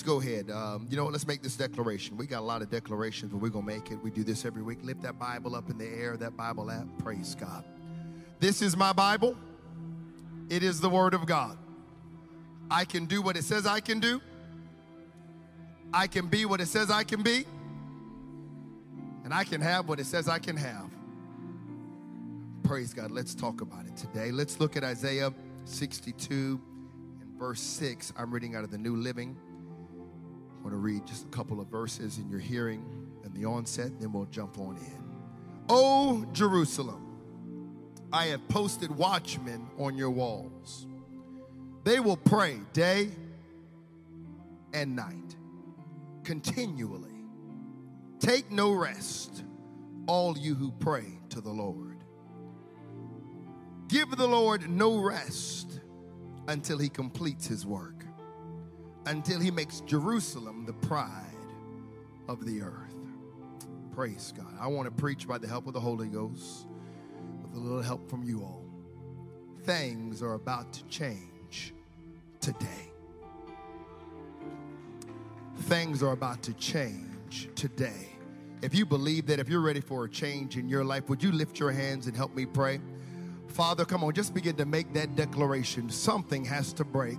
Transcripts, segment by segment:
Let's go ahead. Um, you know? Let's make this declaration. We got a lot of declarations, but we're going to make it. We do this every week. Lift that Bible up in the air, that Bible app. Praise God. This is my Bible. It is the Word of God. I can do what it says I can do. I can be what it says I can be. And I can have what it says I can have. Praise God. Let's talk about it today. Let's look at Isaiah 62 and verse 6. I'm reading out of the New Living. I want to read just a couple of verses in your hearing and the onset, then we'll jump on in. O Jerusalem, I have posted watchmen on your walls. They will pray day and night, continually. Take no rest, all you who pray to the Lord. Give the Lord no rest until he completes his work, until he makes Jerusalem the pride of the earth. Praise God. I want to preach by the help of the Holy Ghost with a little help from you all. Things are about to change today. Things are about to change today. If you believe that, if you're ready for a change in your life, would you lift your hands and help me pray? Father, come on, just begin to make that declaration. Something has to break.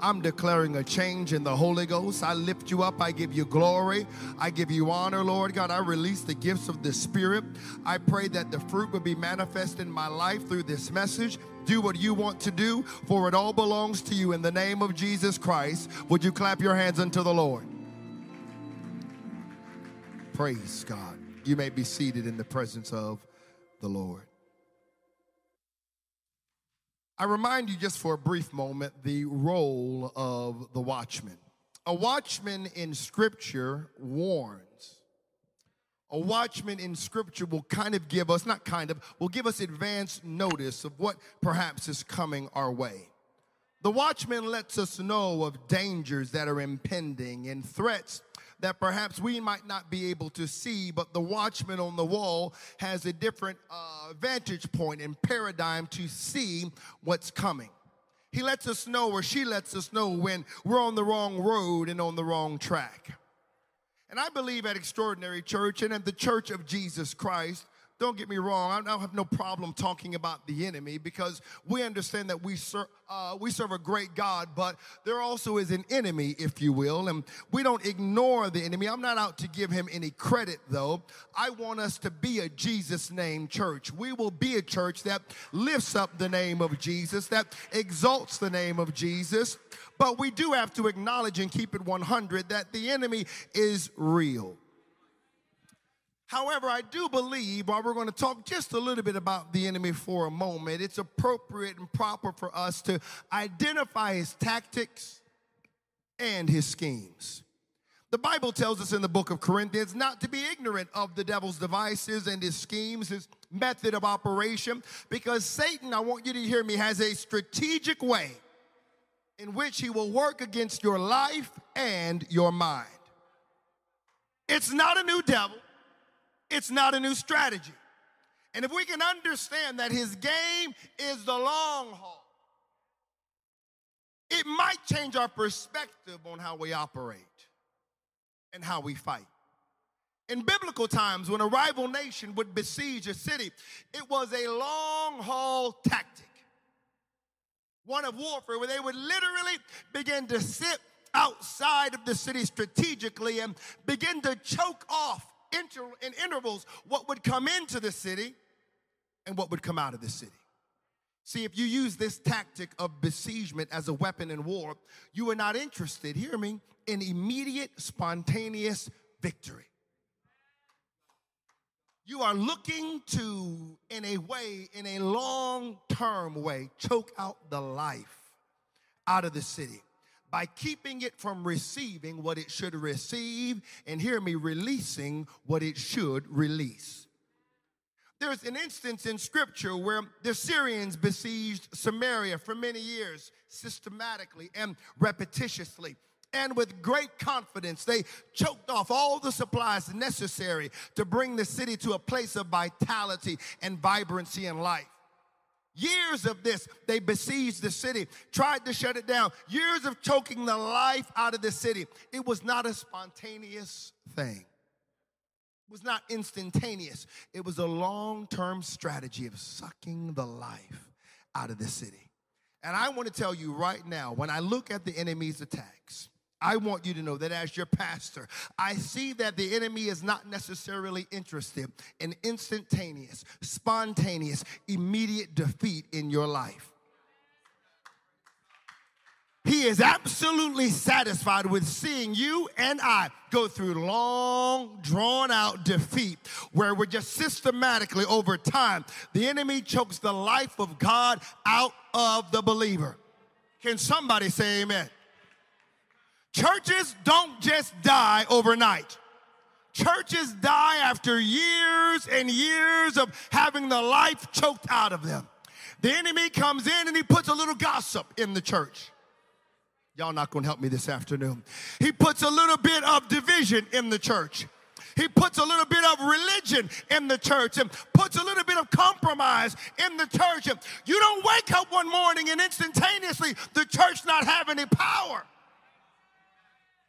I'm declaring a change in the Holy Ghost. I lift you up. I give you glory. I give you honor, Lord God. I release the gifts of the Spirit. I pray that the fruit will be manifest in my life through this message. Do what you want to do, for it all belongs to you. In the name of Jesus Christ, would you clap your hands unto the Lord? Praise God. You may be seated in the presence of the Lord. I remind you just for a brief moment the role of the watchman. A watchman in Scripture warns. A watchman in Scripture will kind of give us, not kind of, will give us advance notice of what perhaps is coming our way. The watchman lets us know of dangers that are impending and threats that perhaps we might not be able to see, but the watchman on the wall has a different uh, vantage point and paradigm to see what's coming. He lets us know, or she lets us know, when we're on the wrong road and on the wrong track. And I believe at Extraordinary Church and at the Church of Jesus Christ, don't get me wrong, I don't have no problem talking about the enemy because we understand that we serve, uh, we serve a great God, but there also is an enemy, if you will, and we don't ignore the enemy. I'm not out to give him any credit, though. I want us to be a Jesus name church. We will be a church that lifts up the name of Jesus, that exalts the name of Jesus, but we do have to acknowledge and keep it 100 that the enemy is real. However, I do believe, while we're going to talk just a little bit about the enemy for a moment, it's appropriate and proper for us to identify his tactics and his schemes. The Bible tells us in the book of Corinthians not to be ignorant of the devil's devices and his schemes, his method of operation, because Satan, I want you to hear me, has a strategic way in which he will work against your life and your mind. It's not a new devil it's not a new strategy. And if we can understand that his game is the long haul, it might change our perspective on how we operate and how we fight. In biblical times, when a rival nation would besiege a city, it was a long haul tactic, one of warfare, where they would literally begin to sit outside of the city strategically and begin to choke off inter- in intervals what would come into the city and what would come out of the city. See, if you use this tactic of besiegement as a weapon in war, you are not interested, hear me, in immediate, spontaneous victory. You are looking to, in a way, in a long term way, choke out the life out of the city by keeping it from receiving what it should receive, and hear me, releasing what it should release. There's an instance in scripture where the Syrians besieged Samaria for many years, systematically and repetitiously. And with great confidence, they choked off all the supplies necessary to bring the city to a place of vitality and vibrancy and life. Years of this, they besieged the city, tried to shut it down. Years of choking the life out of the city. It was not a spontaneous thing it was not instantaneous, it was a long term strategy of sucking the life out of the city. And I want to tell you right now, when I look at the enemy's attacks, I want you to know that as your pastor, I see that the enemy is not necessarily interested in instantaneous, spontaneous, immediate defeat in your life. He is absolutely satisfied with seeing you and I go through long, drawn out defeat where we're just systematically over time, the enemy chokes the life of God out of the believer. Can somebody say amen? Churches don't just die overnight. Churches die after years and years of having the life choked out of them. The enemy comes in and he puts a little gossip in the church. Y'all not to help me this afternoon. He puts a little bit of division in the church. He puts a little bit of religion in the church and puts a little bit of compromise in the church. You don't wake up one morning and instantaneously the church not have any power.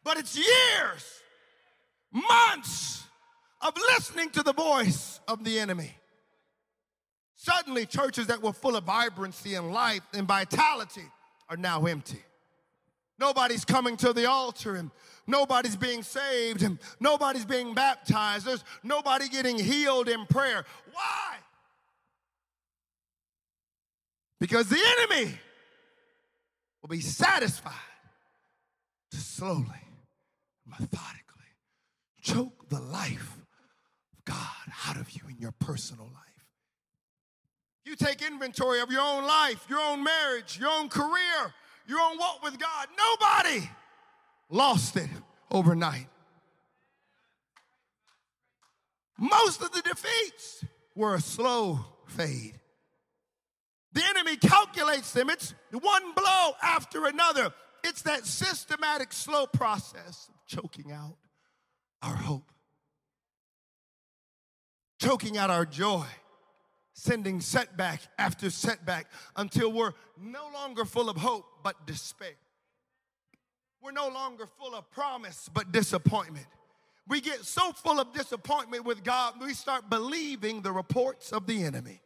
But it's years, months of listening to the voice of the enemy. Suddenly, churches that were full of vibrancy and life and vitality are now empty. Nobody's coming to the altar and nobody's being saved and nobody's being baptized. There's nobody getting healed in prayer. Why? Because the enemy will be satisfied to slowly, methodically choke the life of God out of you in your personal life. You take inventory of your own life, your own marriage, your own career, your own walk with God. Nobody lost it overnight. Most of the defeats were a slow fade. The enemy calculates them. It's one blow after another. It's that systematic, slow process choking out our hope, choking out our joy sending setback after setback until we're no longer full of hope but despair. We're no longer full of promise but disappointment. We get so full of disappointment with God, we start believing the reports of the enemy.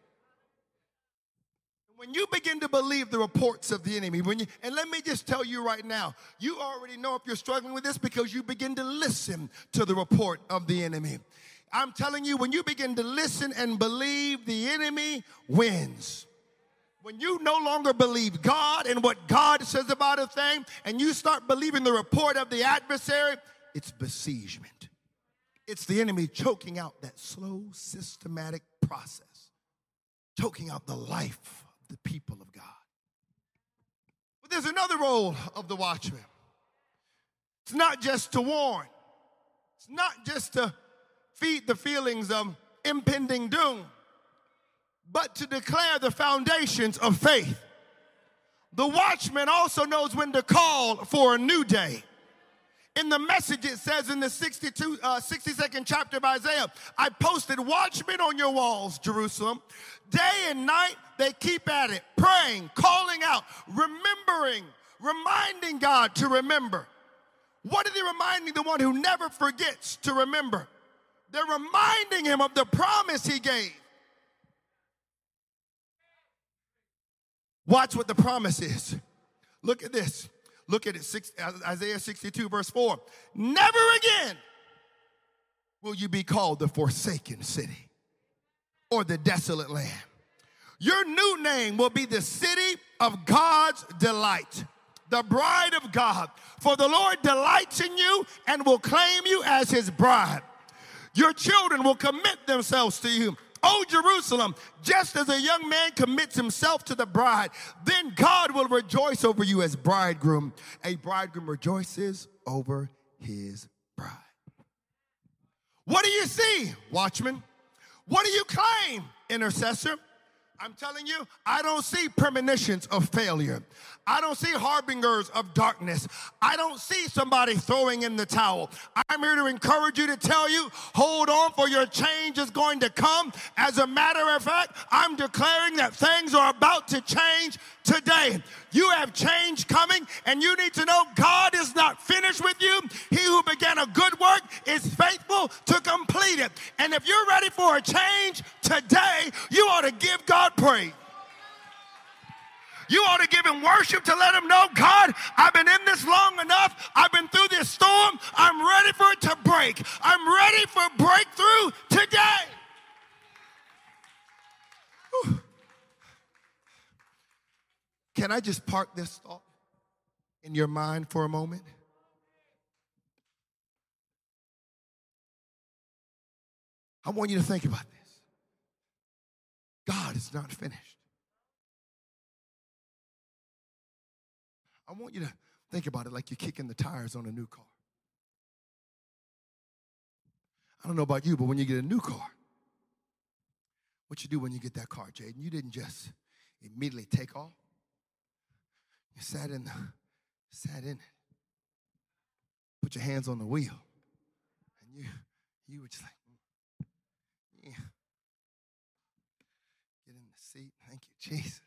When you begin to believe the reports of the enemy, when you, and let me just tell you right now, you already know if you're struggling with this because you begin to listen to the report of the enemy. I'm telling you, when you begin to listen and believe, the enemy wins. When you no longer believe God and what God says about a thing, and you start believing the report of the adversary, it's besiegement. It's the enemy choking out that slow, systematic process, choking out the life the people of God. But there's another role of the watchman. It's not just to warn, it's not just to feed the feelings of impending doom, but to declare the foundations of faith. The watchman also knows when to call for a new day. In the message, it says in the 62, uh, 62nd chapter of Isaiah, I posted watchmen on your walls, Jerusalem. Day and night, they keep at it, praying, calling out, remembering, reminding God to remember. What are they reminding the one who never forgets to remember? They're reminding him of the promise he gave. Watch what the promise is. Look at this. Look at it, six, Isaiah 62, verse 4. Never again will you be called the forsaken city or the desolate land. Your new name will be the city of God's delight, the bride of God. For the Lord delights in you and will claim you as his bride. Your children will commit themselves to you. O Jerusalem, just as a young man commits himself to the bride, then God will rejoice over you as bridegroom. A bridegroom rejoices over his bride. What do you see, watchman? What do you claim, intercessor? I'm telling you, I don't see premonitions of failure. I don't see harbingers of darkness. I don't see somebody throwing in the towel. I'm here to encourage you to tell you, hold on, for your change is going to come. As a matter of fact, I'm declaring that things are about to change today. You have change coming, and you need to know God is not finished with you. He who began a good work is faithful to complete it. And if you're ready for a change today, you ought to give God praise. You ought to give him worship to let him know, God, I've been in this long enough. I've been through this storm. I'm ready for it to break. I'm ready for breakthrough today. Whew. Can I just park this thought in your mind for a moment? I want you to think about this. God is not finished. I want you to think about it like you're kicking the tires on a new car. I don't know about you, but when you get a new car, what you do when you get that car, Jaden, you didn't just immediately take off. You sat in the, sat in it. Put your hands on the wheel. And you you were just like, mm, yeah. Get in the seat. Thank you, Jesus.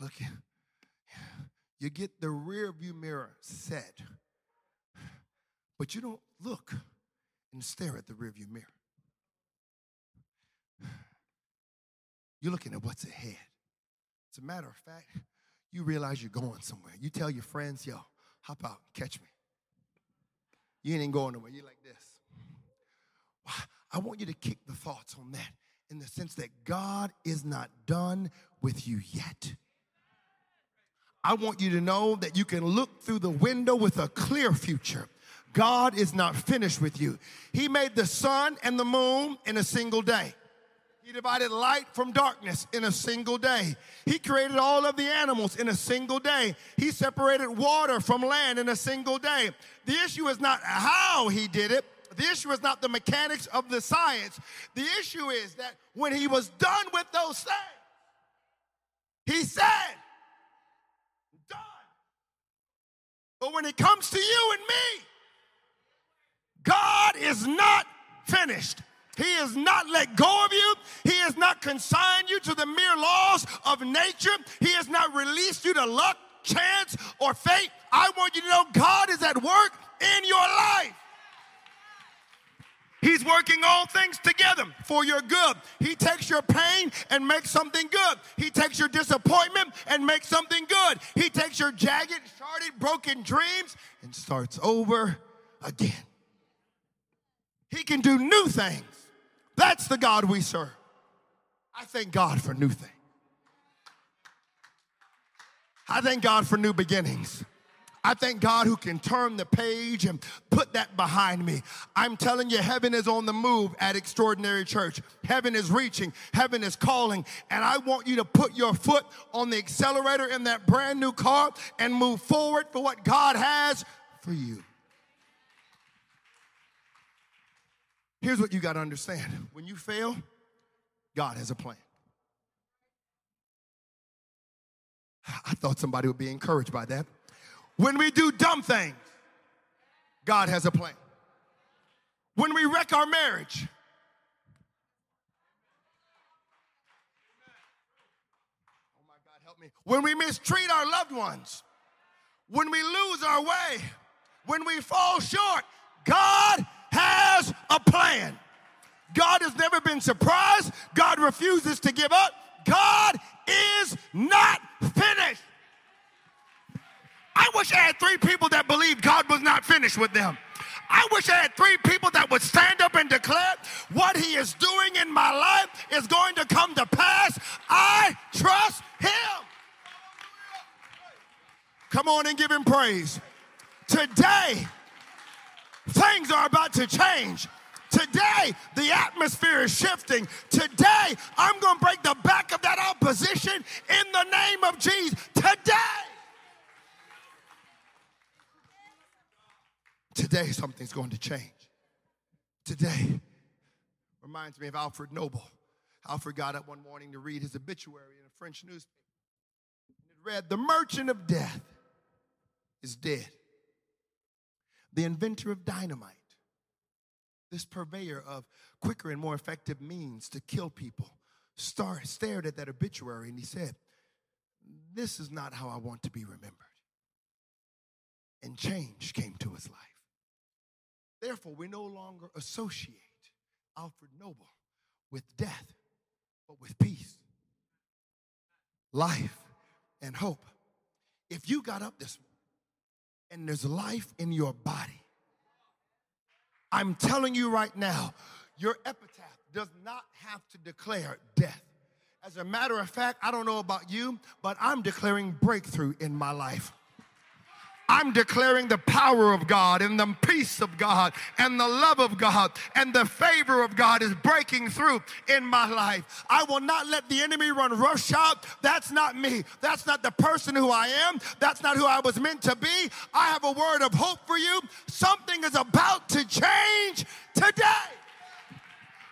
Look at you get the rear view mirror set, but you don't look and stare at the rear view mirror. You're looking at what's ahead. As a matter of fact, you realize you're going somewhere. You tell your friends, yo, hop out, catch me. You ain't going nowhere. You're like this. I want you to kick the thoughts on that in the sense that God is not done with you yet. I want you to know that you can look through the window with a clear future. God is not finished with you. He made the sun and the moon in a single day. He divided light from darkness in a single day. He created all of the animals in a single day. He separated water from land in a single day. The issue is not how he did it. The issue is not the mechanics of the science. The issue is that when he was done with those things, he said, Done. But when it comes to you and me, God is not finished. He has not let go of you. He has not consigned you to the mere laws of nature. He has not released you to luck, chance, or fate. I want you to know God is at work in your life. He's working all things together for your good. He takes your pain and makes something good. He takes your disappointment and makes something good. He takes your jagged, sharded, broken dreams and starts over again. He can do new things. That's the God we serve. I thank God for new things. I thank God for new beginnings. I thank God who can turn the page and put that behind me. I'm telling you, heaven is on the move at Extraordinary Church. Heaven is reaching, heaven is calling, and I want you to put your foot on the accelerator in that brand new car and move forward for what God has for you. Here's what you got to understand when you fail, God has a plan. I thought somebody would be encouraged by that. When we do dumb things, God has a plan. When we wreck our marriage, oh my God, help me. When we mistreat our loved ones, when we lose our way, when we fall short, God has a plan. God has never been surprised. God refuses to give up. God is not finished. I wish I had three people that believed God was not finished with them. I wish I had three people that would stand up and declare what he is doing in my life is going to come to pass. I trust him. Come on and give him praise. Today, things are about to change. Today, the atmosphere is shifting. Today, I'm going to break the back of that opposition in the name of Jesus. Today. Today, something's going to change. Today reminds me of Alfred Nobel. Alfred got up one morning to read his obituary in a French newspaper. It read, The merchant of death is dead. The inventor of dynamite, this purveyor of quicker and more effective means to kill people, star, stared at that obituary and he said, This is not how I want to be remembered. And change came to his life. Therefore, we no longer associate Alfred Nobel with death, but with peace, life, and hope. If you got up this morning and there's life in your body, I'm telling you right now, your epitaph does not have to declare death. As a matter of fact, I don't know about you, but I'm declaring breakthrough in my life. I'm declaring the power of God and the peace of God and the love of God and the favor of God is breaking through in my life. I will not let the enemy run roughshod. That's not me. That's not the person who I am. That's not who I was meant to be. I have a word of hope for you. Something is about to change today.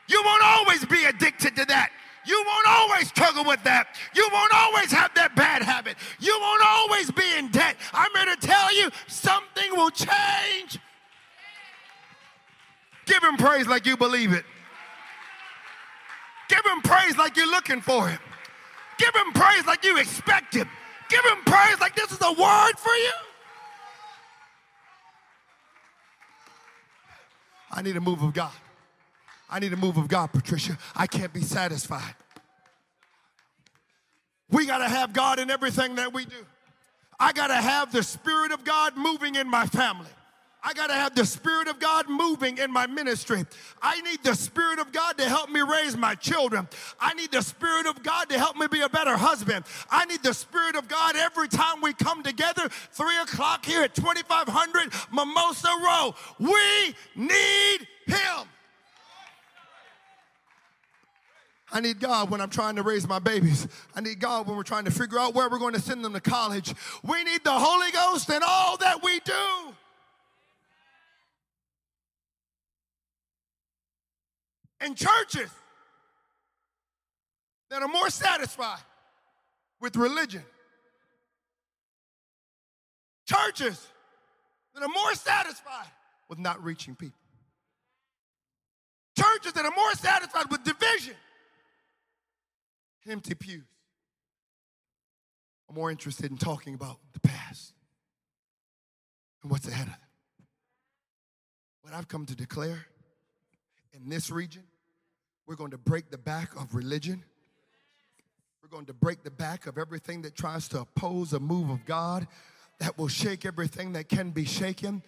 You won't always be addicted to that. You won't always struggle with that. You won't always have that bad habit. You won't always be in debt. I'm here to tell you something will change. Give him praise like you believe it. Give him praise like you're looking for him. Give him praise like you expect him. Give him praise like this is a word for you. I need a move of God. I need a move of God, Patricia. I can't be satisfied. We got to have God in everything that we do. I got to have the Spirit of God moving in my family. I got to have the Spirit of God moving in my ministry. I need the Spirit of God to help me raise my children. I need the Spirit of God to help me be a better husband. I need the Spirit of God every time we come together, 3 o'clock here at 2500 Mimosa Row. We need Him. I need God when I'm trying to raise my babies. I need God when we're trying to figure out where we're going to send them to college. We need the Holy Ghost in all that we do. And churches that are more satisfied with religion. Churches that are more satisfied with not reaching people. Churches that are more satisfied with division empty pews. I'm more interested in talking about the past and what's ahead of them. What I've come to declare in this region, we're going to break the back of religion. We're going to break the back of everything that tries to oppose a move of God that will shake everything that can be shaken.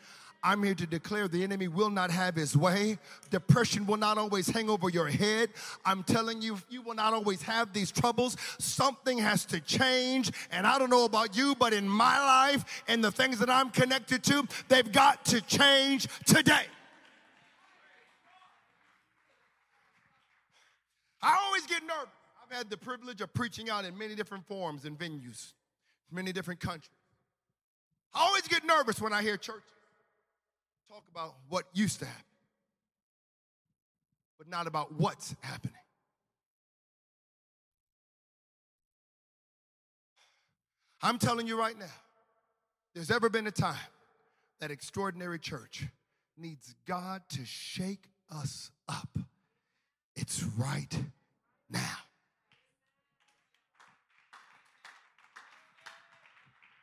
I'm here to declare the enemy will not have his way. Depression will not always hang over your head. I'm telling you, you will not always have these troubles. Something has to change. And I don't know about you, but in my life and the things that I'm connected to, they've got to change today. I always get nervous. I've had the privilege of preaching out in many different forms and venues, many different countries. I always get nervous when I hear churches talk about what used to happen, but not about what's happening. I'm telling you right now, there's ever been a time that extraordinary church needs God to shake us up. It's right now.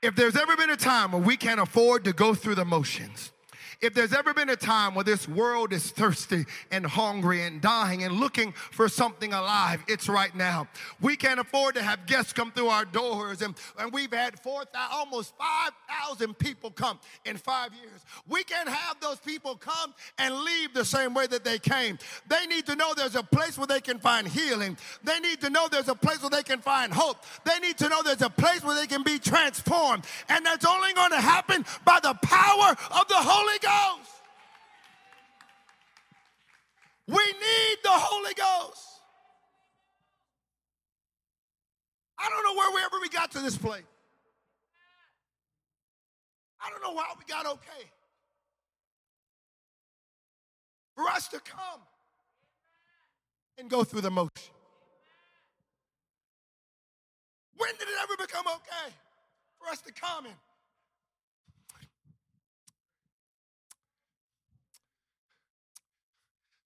If there's ever been a time where we can't afford to go through the motions, if there's ever been a time where this world is thirsty and hungry and dying and looking for something alive, it's right now. We can't afford to have guests come through our doors, and, and we've had 4, almost 5,000 people come in five years. We can't have those people come and leave the same way that they came. They need to know there's a place where they can find healing. They need to know there's a place where they can find hope. They need to know there's a place where they can be transformed. And that's only going to happen by the power of the Holy Ghost. We need the Holy Ghost. I don't know where we ever we got to this place. I don't know why we got okay. For us to come and go through the motion. When did it ever become okay for us to come and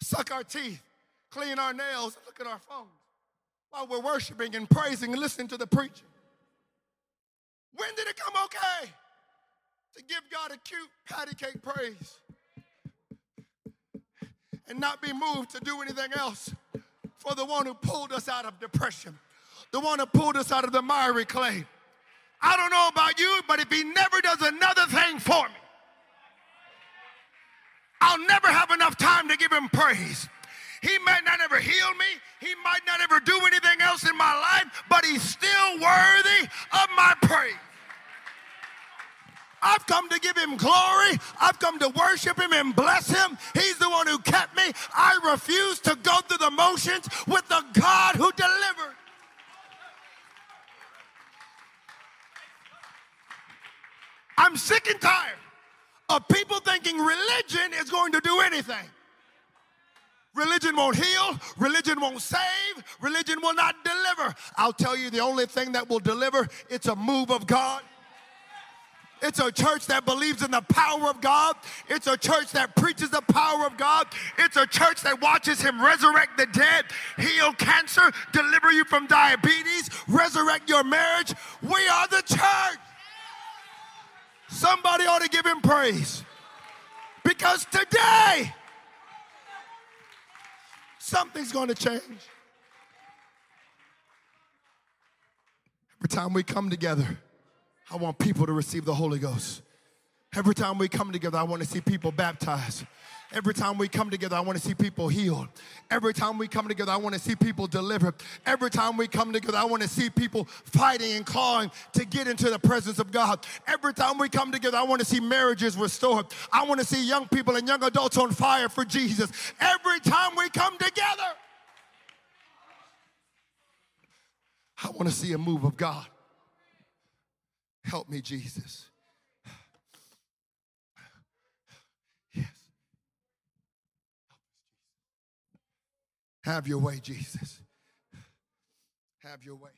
suck our teeth, clean our nails, and look at our phones while we're worshiping and praising and listening to the preacher? When did it come okay to give God a cute patty cake praise and not be moved to do anything else for the one who pulled us out of depression, the one who pulled us out of the miry clay? I don't know about you, but if he never does another thing for me, I'll never have enough time to give him praise. He might not ever heal me. He might not ever do anything else in my life, but he's still worthy of my praise. I've come to give him glory. I've come to worship him and bless him. He's the one who kept me. I refuse to go through the motions with the God who delivered. I'm sick and tired of people thinking religion is going to do anything. Religion won't heal. Religion won't save. Religion will not deliver. I'll tell you the only thing that will deliver, it's a move of God. It's a church that believes in the power of God. It's a church that preaches the power of God. It's a church that watches Him resurrect the dead, heal cancer, deliver you from diabetes, resurrect your marriage. We are the church. Somebody ought to give Him praise. Because today, something's going to change. Every time we come together, I want people to receive the Holy Ghost. Every time we come together, I want to see people baptized. Every time we come together, I want to see people healed. Every time we come together, I want to see people delivered. Every time we come together, I want to see people fighting and clawing to get into the presence of God. Every time we come together, I want to see marriages restored. I want to see young people and young adults on fire for Jesus. Every time we come together, I want to see a move of God. Help me, Jesus. Have your way, Jesus. Have your way.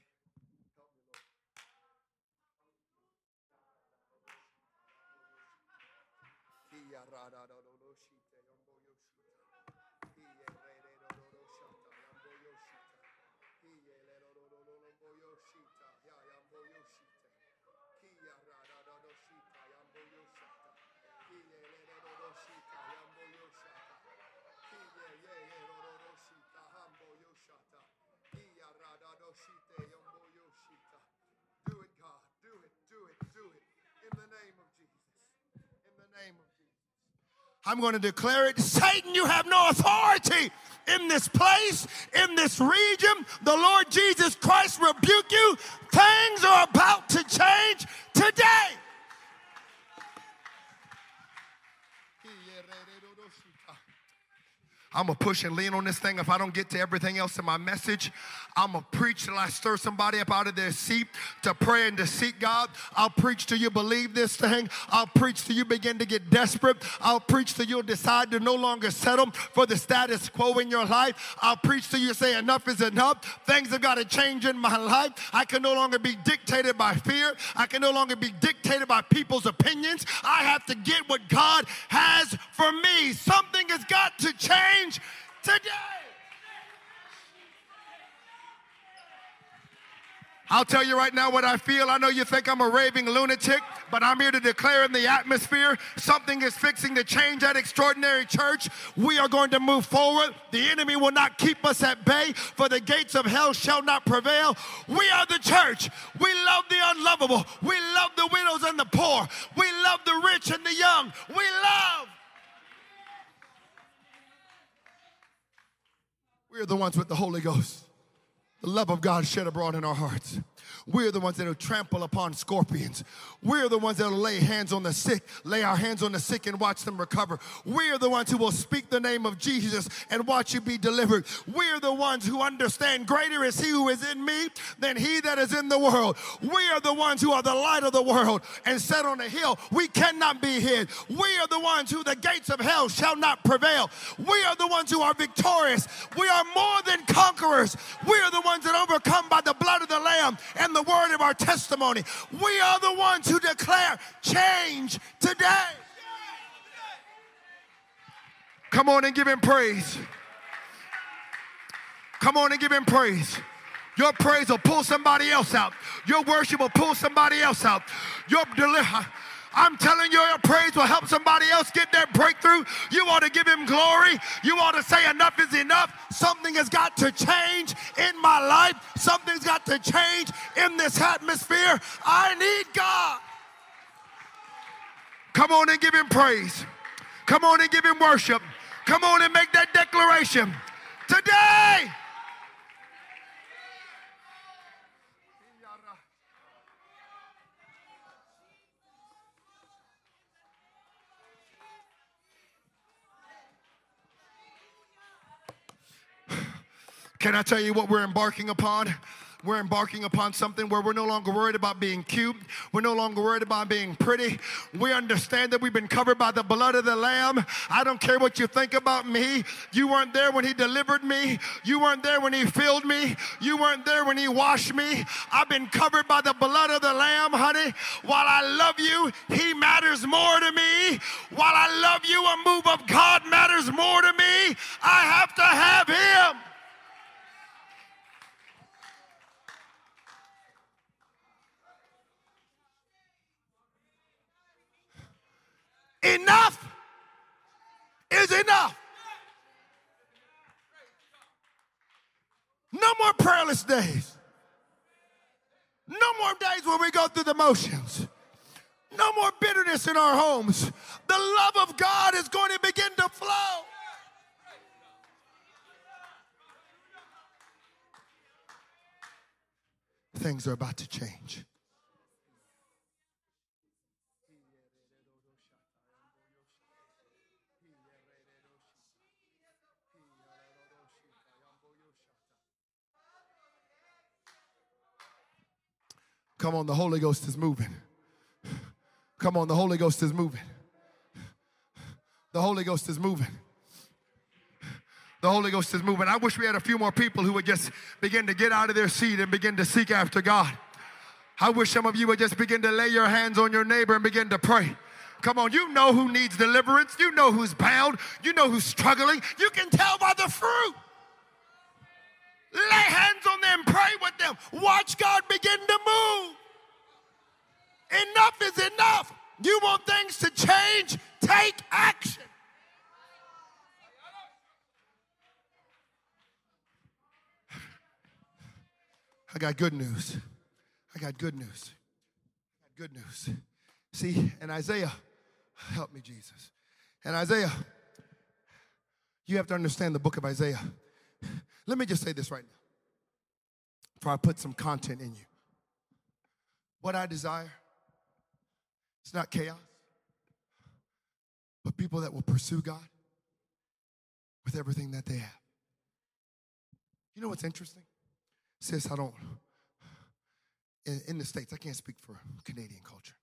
I'm going to declare it. Satan, you have no authority in this place, in this region. The Lord Jesus Christ rebuke you. Things are about to change today. I'm gonna push and lean on this thing. If I don't get to everything else in my message, I'm gonna preach till I stir somebody up out of their seat to pray and to seek God. I'll preach till you believe this thing. I'll preach till you begin to get desperate. I'll preach till you'll decide to no longer settle for the status quo in your life. I'll preach till you say enough is enough. Things have got to change in my life. I can no longer be dictated by fear. I can no longer be dictated by people's opinions. I have to get what God has for me. Something has got to change today. I'll tell you right now what I feel. I know you think I'm a raving lunatic, but I'm here to declare in the atmosphere something is fixing to change at Extraordinary Church. We are going to move forward. The enemy will not keep us at bay, for the gates of hell shall not prevail. We are the church. We love the unlovable. We love the widows and the poor. We love the rich and the young. We love. We're the ones with the Holy Ghost. the love of God shed abroad in our hearts. We're the ones that will trample upon scorpions. We're the ones that will lay hands on the sick, lay our hands on the sick and watch them recover. We're the ones who will speak the name of Jesus and watch you be delivered. We're the ones who understand greater is he who is in me than he that is in the world. We are the ones who are the light of the world and set on a hill. We cannot be hid. We are the ones who the gates of hell shall not prevail. We are the ones who are victorious. We are more than conquerors. We are the ones that overcome by the blood of the Lamb and the word of our testimony. We are the ones who declare change today. Come on and give him praise. Come on and give him praise. Your praise will pull somebody else out. Your worship will pull somebody else out. Your deliver. I'm telling you, your praise will help somebody else get their breakthrough. You ought to give him glory. You ought to say, enough is enough. Something has got to change in my life. Something's got to change in this atmosphere. I need God. Come on and give him praise. Come on and give him worship. Come on and make that declaration. Today, Can I tell you what we're embarking upon? We're embarking upon something where we're no longer worried about being cute. We're no longer worried about being pretty. We understand that we've been covered by the blood of the Lamb. I don't care what you think about me. You weren't there when He delivered me. You weren't there when He filled me. You weren't there when He washed me. I've been covered by the blood of the Lamb, honey. While I love you, He matters more to me. While I love you, a move of God matters more to me. I have to have Him. Enough is enough. No more prayerless days. No more days where we go through the motions. No more bitterness in our homes. The love of God is going to begin to flow. Things are about to change. Come on, the Holy Ghost is moving. Come on, the Holy Ghost is moving. The Holy Ghost is moving. The Holy Ghost is moving. I wish we had a few more people who would just begin to get out of their seat and begin to seek after God. I wish some of you would just begin to lay your hands on your neighbor and begin to pray. Come on, you know who needs deliverance. You know who's bound. You know who's struggling. You can tell by the fruit. Lay hands on them, pray with them. Watch God begin to move. Enough is enough. You want things to change? Take action. I got good news. I got good news. I got good news. See, in Isaiah, help me, Jesus. In Isaiah, you have to understand the book of Isaiah. Let me just say this right now before I put some content in you. What I desire, it's not chaos, but people that will pursue God with everything that they have. You know what's interesting? Sis, I don't, in, in the States, I can't speak for Canadian culture,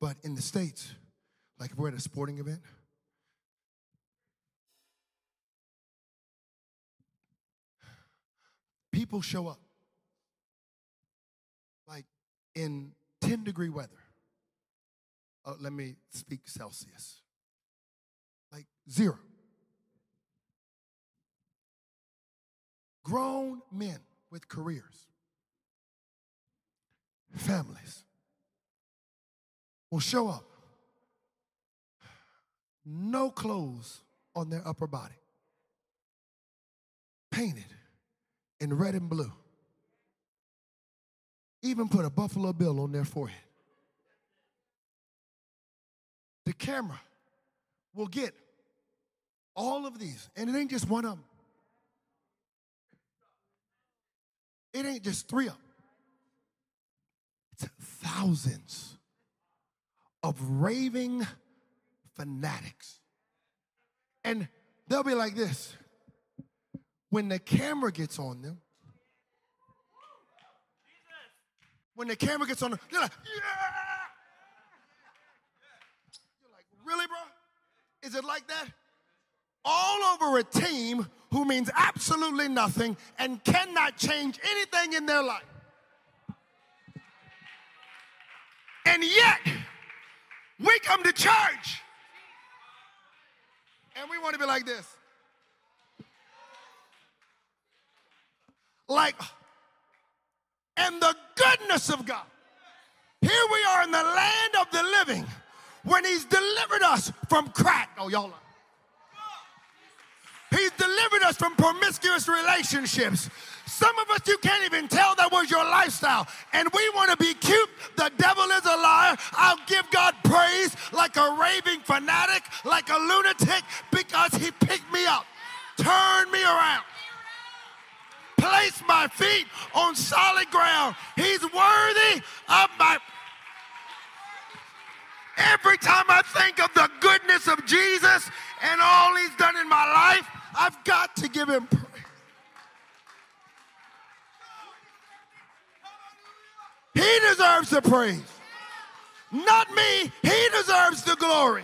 but in the States, like if we're at a sporting event, people show up like in 10 degree weather. Uh, let me speak Celsius. Like zero. Grown men with careers, families will show up. No clothes on their upper body, painted in red and blue. Even put a buffalo bill on their forehead. The camera will get all of these, and it ain't just one of them. It ain't just three of them. It's thousands of raving fanatics. And they'll be like this. When the camera gets on them, when the camera gets on them, they're like, yeah! You're like, really, bro? Is it like that? All over a team who means absolutely nothing and cannot change anything in their life. And yet, we come to church and we want to be like this. Like, and the goodness of God. Here we are in the land of the living when He's delivered us from crack. Oh, y'all. He's delivered us from promiscuous relationships. Some of us, you can't even tell that was your lifestyle. And we want to be cute. The devil is a liar. I'll give God praise like a raving fanatic, like a lunatic, because he picked me up, turned me around, placed my feet on solid ground. He's worthy of my. Every time I think of the goodness of Jesus and all he's done in my life, I've got to give him praise. He deserves the praise. Not me. He deserves the glory.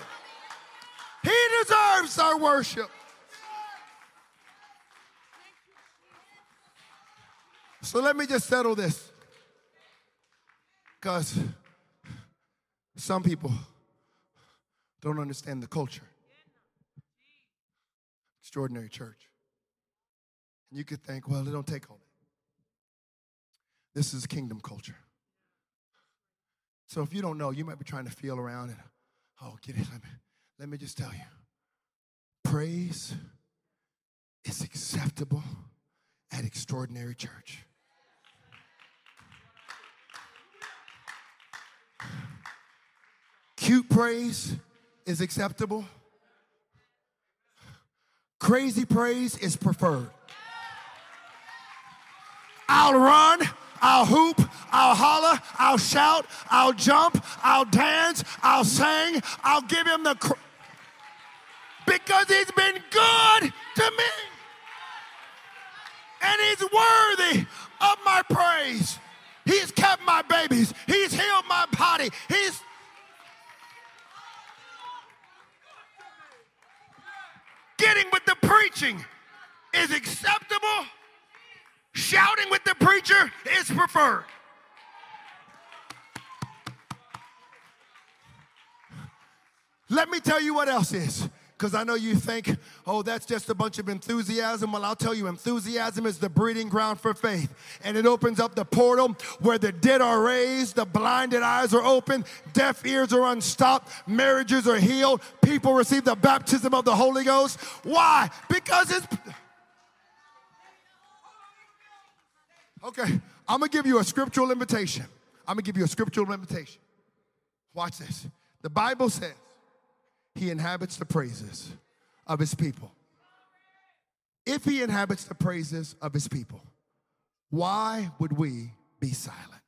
He deserves our worship. So let me just settle this. Because some people don't understand the culture. Extraordinary church. And you could think, well, it don't take all that. This is kingdom culture. So if you don't know, you might be trying to feel around and, oh, get it. Let me, let me just tell you praise is acceptable at extraordinary church. Cute praise is acceptable. Crazy praise is preferred. I'll run, I'll hoop, I'll holler, I'll shout, I'll jump, I'll dance, I'll sing, I'll give him the cr- because he's been good to me. And he's worthy of my praise. He's kept my babies. He's healed my body. He's getting with the preaching is acceptable. Shouting with the preacher is preferred. Let me tell you what else is. Because I know you think, oh, that's just a bunch of enthusiasm. Well, I'll tell you, enthusiasm is the breeding ground for faith. And it opens up the portal where the dead are raised, the blinded eyes are open, deaf ears are unstopped, marriages are healed, people receive the baptism of the Holy Ghost. Why? Because it's. Okay, I'm gonna give you a scriptural invitation. I'm gonna give you a scriptural invitation. Watch this. The Bible says, he inhabits the praises of his people. If he inhabits the praises of his people, why would we be silent?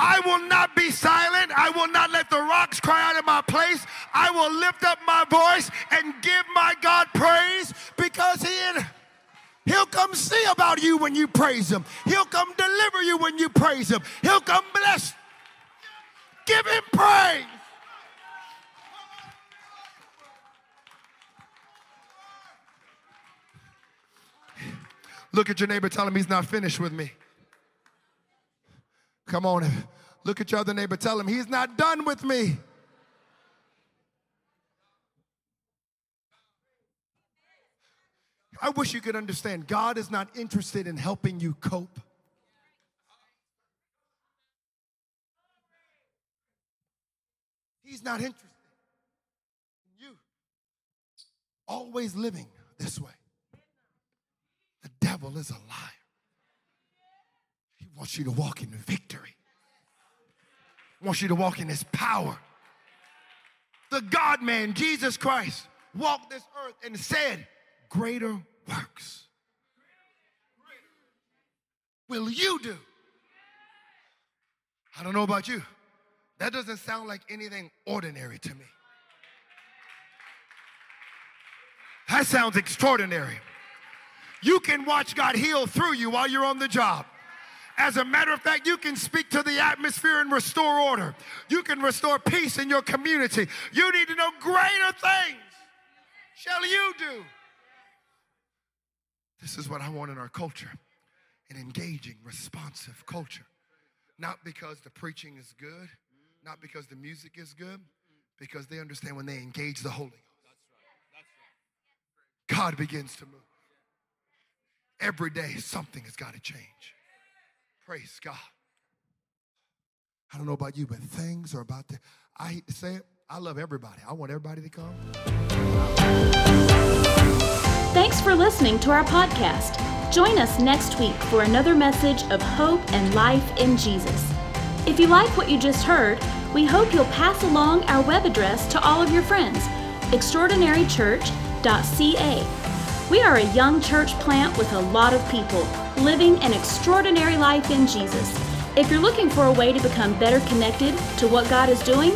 I will not be silent. I will not let the rocks cry out in my place. I will lift up my voice and give my God praise because he in He'll come see about you when you praise Him. He'll come deliver you when you praise Him. He'll come bless. Give Him praise. Look at your neighbor, tell him he's not finished with me. Come on, look at your other neighbor, tell him he's not done with me. I wish you could understand God is not interested in helping you cope. He's not interested in you always living this way. The devil is a liar. He wants you to walk in victory. He wants you to walk in his power. The God man, Jesus Christ, walked this earth and said, greater works will you do. I don't know about you. That doesn't sound like anything ordinary to me. That sounds extraordinary. You can watch God heal through you while you're on the job. As a matter of fact, you can speak to the atmosphere and restore order. You can restore peace in your community. You need to know greater things shall you do. This is what I want in our culture an engaging, responsive culture. Not because the preaching is good, not because the music is good, because they understand when they engage the Holy Ghost. God begins to move. Every day, something has got to change. Praise God. I don't know about you, but things are about to. I hate to say it. I love everybody. I want everybody to come. Thanks for listening to our podcast. Join us next week for another message of hope and life in Jesus. If you like what you just heard, we hope you'll pass along our web address to all of your friends extraordinarychurch.ca. We are a young church plant with a lot of people living an extraordinary life in Jesus. If you're looking for a way to become better connected to what God is doing,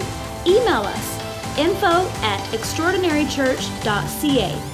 email us info at extraordinarychurch.ca.